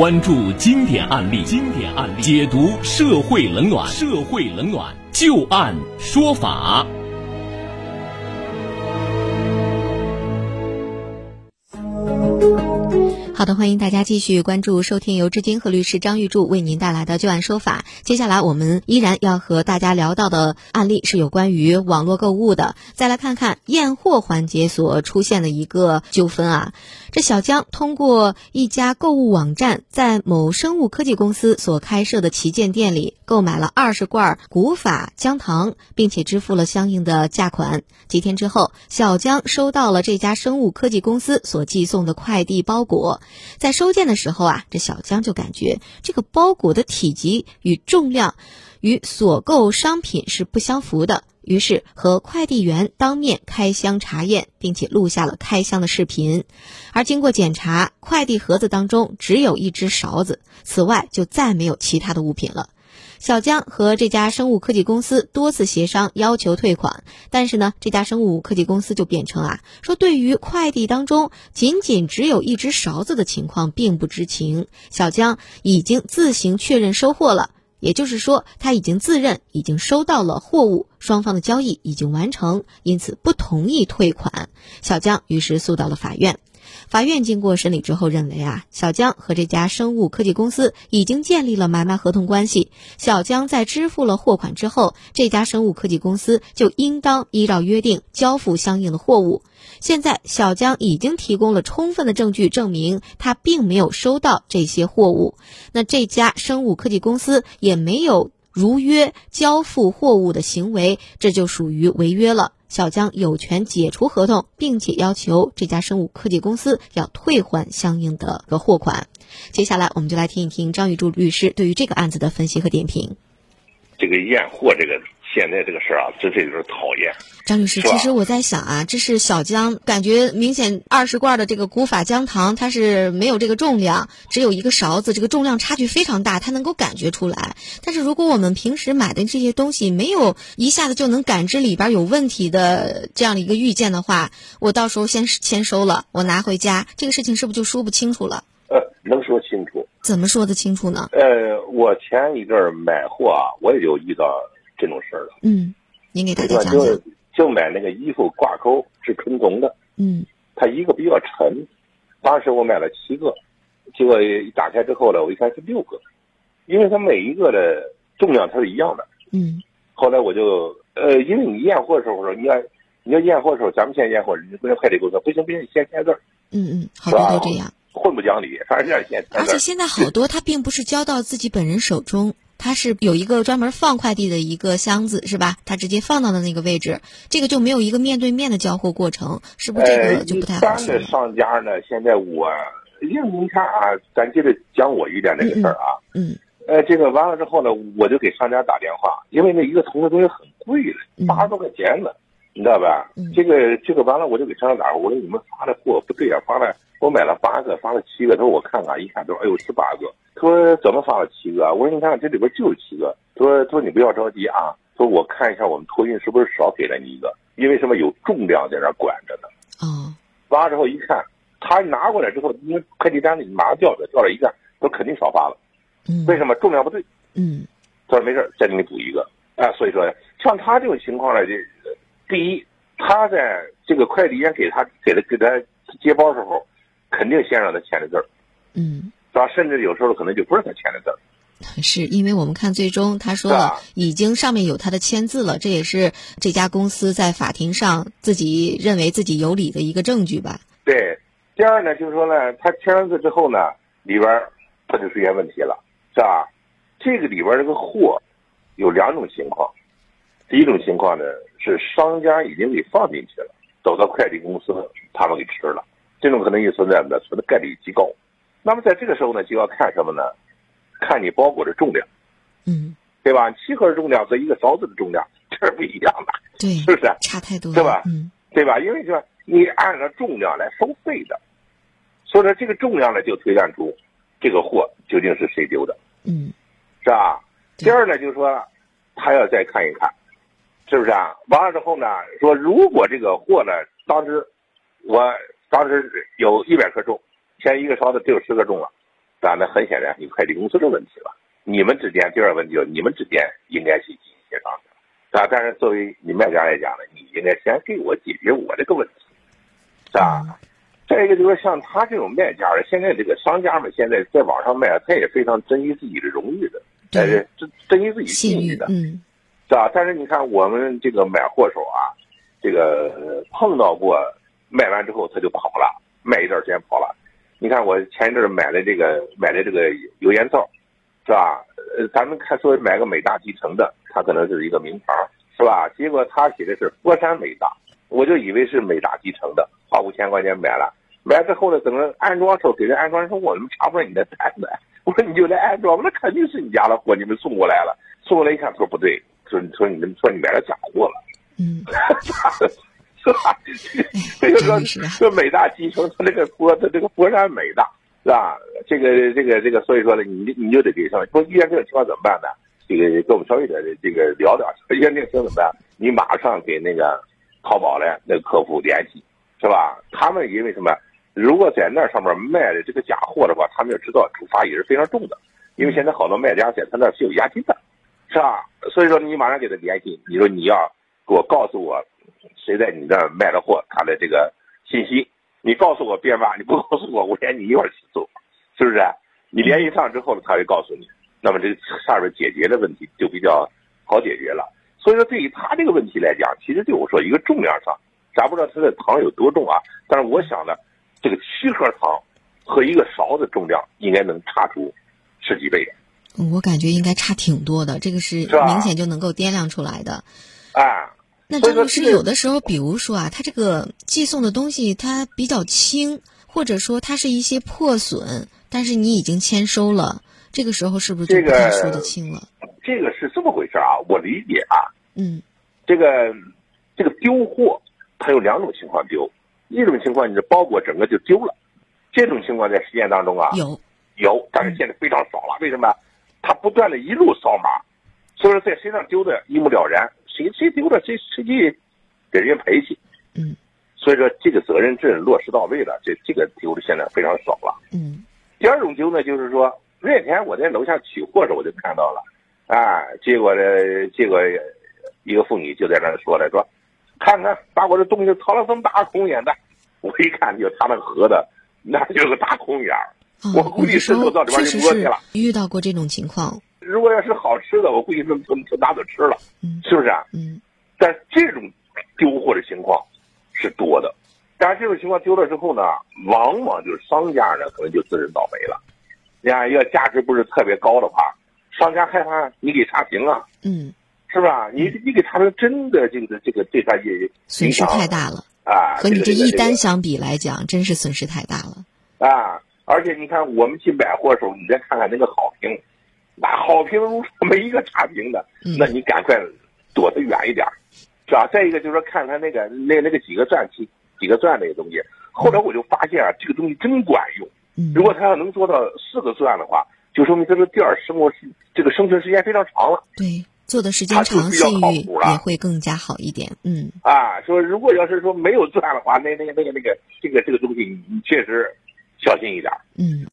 关注经典案例，经典案例解读社会冷暖，社会冷暖就案说法。好的，欢迎大家继续关注收听由志金和律师张玉柱为您带来的旧案说法。接下来我们依然要和大家聊到的案例是有关于网络购物的。再来看看验货环节所出现的一个纠纷啊。这小江通过一家购物网站，在某生物科技公司所开设的旗舰店里购买了二十罐古法姜糖，并且支付了相应的价款。几天之后，小江收到了这家生物科技公司所寄送的快递包裹。在收件的时候啊，这小江就感觉这个包裹的体积与重量与所购商品是不相符的，于是和快递员当面开箱查验，并且录下了开箱的视频。而经过检查，快递盒子当中只有一只勺子，此外就再没有其他的物品了。小江和这家生物科技公司多次协商，要求退款，但是呢，这家生物科技公司就辩称啊，说对于快递当中仅仅只有一只勺子的情况并不知情。小江已经自行确认收货了，也就是说，他已经自认已经收到了货物，双方的交易已经完成，因此不同意退款。小江于是诉到了法院。法院经过审理之后认为啊，小江和这家生物科技公司已经建立了买卖合同关系。小江在支付了货款之后，这家生物科技公司就应当依照约定交付相应的货物。现在小江已经提供了充分的证据，证明他并没有收到这些货物。那这家生物科技公司也没有如约交付货物的行为，这就属于违约了。小江有权解除合同，并且要求这家生物科技公司要退还相应的个货款。接下来，我们就来听一听张玉柱律师对于这个案子的分析和点评。这个验货，这个现在这个事儿啊，真是有点讨厌。张律师，其实我在想啊，这是小姜，感觉明显二十罐的这个古法姜糖，它是没有这个重量，只有一个勺子，这个重量差距非常大，它能够感觉出来。但是如果我们平时买的这些东西没有一下子就能感知里边有问题的这样的一个预见的话，我到时候先签收了，我拿回家，这个事情是不是就说不清楚了？呃，能说清楚。怎么说得清楚呢？呃，我前一阵儿买货啊，我也就遇到这种事儿了。嗯，您给大家讲讲。就买那个衣服挂钩是纯铜的，嗯，它一个比较沉，当时我买了七个，结果一打开之后呢，我一看是六个，因为它每一个的重量它是一样的，嗯，后来我就呃，因为你验货的时候说你要你要验货的时候，咱们先验货，你不能快递公司不行不行，你先签字，嗯嗯，好多都这样，混不讲理，反正先签而且现在好多 他并不是交到自己本人手中。它是有一个专门放快递的一个箱子，是吧？它直接放到的那个位置，这个就没有一个面对面的交货过程，是不是这个就不太好？一般的商家呢，现在我，因为您看啊，咱接着讲我遇见那个事儿啊，嗯，呃，这个完了之后呢，我就给商家打电话，因为那一个铜的东西很贵的，八十多块钱呢，你知道吧？这个这个完了，我就给商家打，我说你们发的货不对啊，发了我买了八个，发了七个，他说我看看，一看都哎呦十八个。他说怎么发了七个？我说你看看这里边就有七个。他说他说你不要着急啊。说我看一下我们托运是不是少给了你一个？因为什么有重量在那管着呢？哦。完了之后一看，他拿过来之后，因为快递单子马上掉了，掉了一看，说肯定少发了。嗯。为什么重量不对？嗯。他说没事，再给你补一个。哎，所以说像他这种情况呢，这第一，他在这个快递员给他给他给他接包时候，肯定先让他签的字儿。嗯。是吧？甚至有时候可能就不是他签的字儿，是因为我们看最终他说了，已经上面有他的签字了，这也是这家公司在法庭上自己认为自己有理的一个证据吧？对。第二呢，就是说呢，他签完字之后呢，里边他就出现问题了，是吧？这个里边这个货有两种情况，第一种情况呢是商家已经给放进去了，走到快递公司他们给吃了，这种可能性存在的，存的概率极高。那么在这个时候呢，就要看什么呢？看你包裹的重量，嗯，对吧？七盒重量和一个勺子的重量 这是不一样的，对，是不是？差太多，对吧？嗯，对吧？因为说你按照重量来收费的，所以说这个重量呢，就推断出这个货究竟是谁丢的，嗯，是吧？第二呢，就是说他要再看一看，是不是啊？完了之后呢，说如果这个货呢，当时我当时有一百克重。前一个勺子只有十克重了，当然很显然有快递公司的问题了。你们之间第二个问题就是，你们之间应该去进行协商的，是吧？但是作为你卖家来讲呢，你应该先给我解决我这个问题，是吧？再一个就是，像他这种卖家的，现在这个商家们现在在网上卖，他也非常珍惜自己的荣誉的，但是珍珍惜自己信誉的，嗯，是吧？但是你看我们这个买货手啊，这个碰到过卖完之后他就跑了，卖一段时间跑了。你看我前一阵买的这个买的这个油烟灶。是吧？呃，咱们看说买个美大集成的，它可能是一个名牌，是吧？结果他写的是佛山美大，我就以为是美大集成的，花五千块钱买了，买之后呢，等着安装时候给人安装说我们查不着你的单子，我说你就来安装，那肯定是你家的货，你们送过来了，送过来一看，说不对，说说你们说你买了假货了，嗯，是 吧？这个说说美大集成，他这个佛，他这个佛山美大。是吧？这个这个这个，所以说呢，你你就得给上。说遇见这种情况怎么办呢？这个跟我们稍微的这个聊聊。遇见这种情况怎么办？你马上给那个淘宝的那个客服联系，是吧？他们因为什么？如果在那上面卖的这个假货的话，他们要知道处罚也是非常重的。因为现在好多卖家在他那是有押金的，是吧？所以说你马上给他联系，你说你要给我告诉我谁在你那卖了货，他的这个信息。你告诉我编码，你不告诉我，我连你一块儿起诉，是不是？你联系上之后呢，他会告诉你，那么这个上面解决的问题就比较好解决了。所以说，对于他这个问题来讲，其实对我说一个重量上，咱不知道他的糖有多重啊，但是我想呢，这个七盒糖和一个勺子重量应该能差出十几倍的。我感觉应该差挺多的，这个是明显就能够掂量出来的。啊。那张律师有的时候，比如说啊，他这个寄送的东西它比较轻，或者说它是一些破损，但是你已经签收了，这个时候是不是就不太说得清了？这个是这么回事啊，我理解啊。嗯。这个这个丢货，它有两种情况丢，一种情况你的包裹整个就丢了，这种情况在实践当中啊有有，但是现在非常少了。为什么？他不断的一路扫码，所以说在身上丢的一目了然。谁谁丢了，谁谁去给人家赔去。嗯，所以说这个责任制落实到位了，这这个丢的现在非常少了。嗯，第二种丢呢，就是说那天我在楼下取货时，我就看到了，啊，结果呢，结果一个妇女就在那说了，说看看把我的东西掏了这么大空眼的，我一看就他那个盒子，那就是个大空眼儿，我估计伸手到里边就摸去了。遇到过这种情况。如果要是好吃的，我估计就就就拿走吃了，是不是啊？嗯。但这种丢货的情况是多的，但是这种情况丢了之后呢，往往就是商家呢可能就自认倒霉了。你看，要价值不是特别高的话，商家害怕你给差评啊，嗯，是吧？你你给差评，真的这个这个对他也损失太大了啊！和你这一单相比来讲，真是损失太大了啊！而且你看，我们去买货的时候，你再看看那个好评。那好评如没一个差评的，那你赶快躲得远一点，是吧？再一个就是说，看他那个那那个几个钻几几个钻那个东西。后来我就发现啊，这个东西真管用。如果他要能做到四个钻的话，就说明这个店儿生活这个生存时间非常长了。对，做的时间长，信誉也会更加好一点。嗯。啊，说如果要是说没有钻的话，那那个那个那个这个这个东西，你确实小心一点。嗯。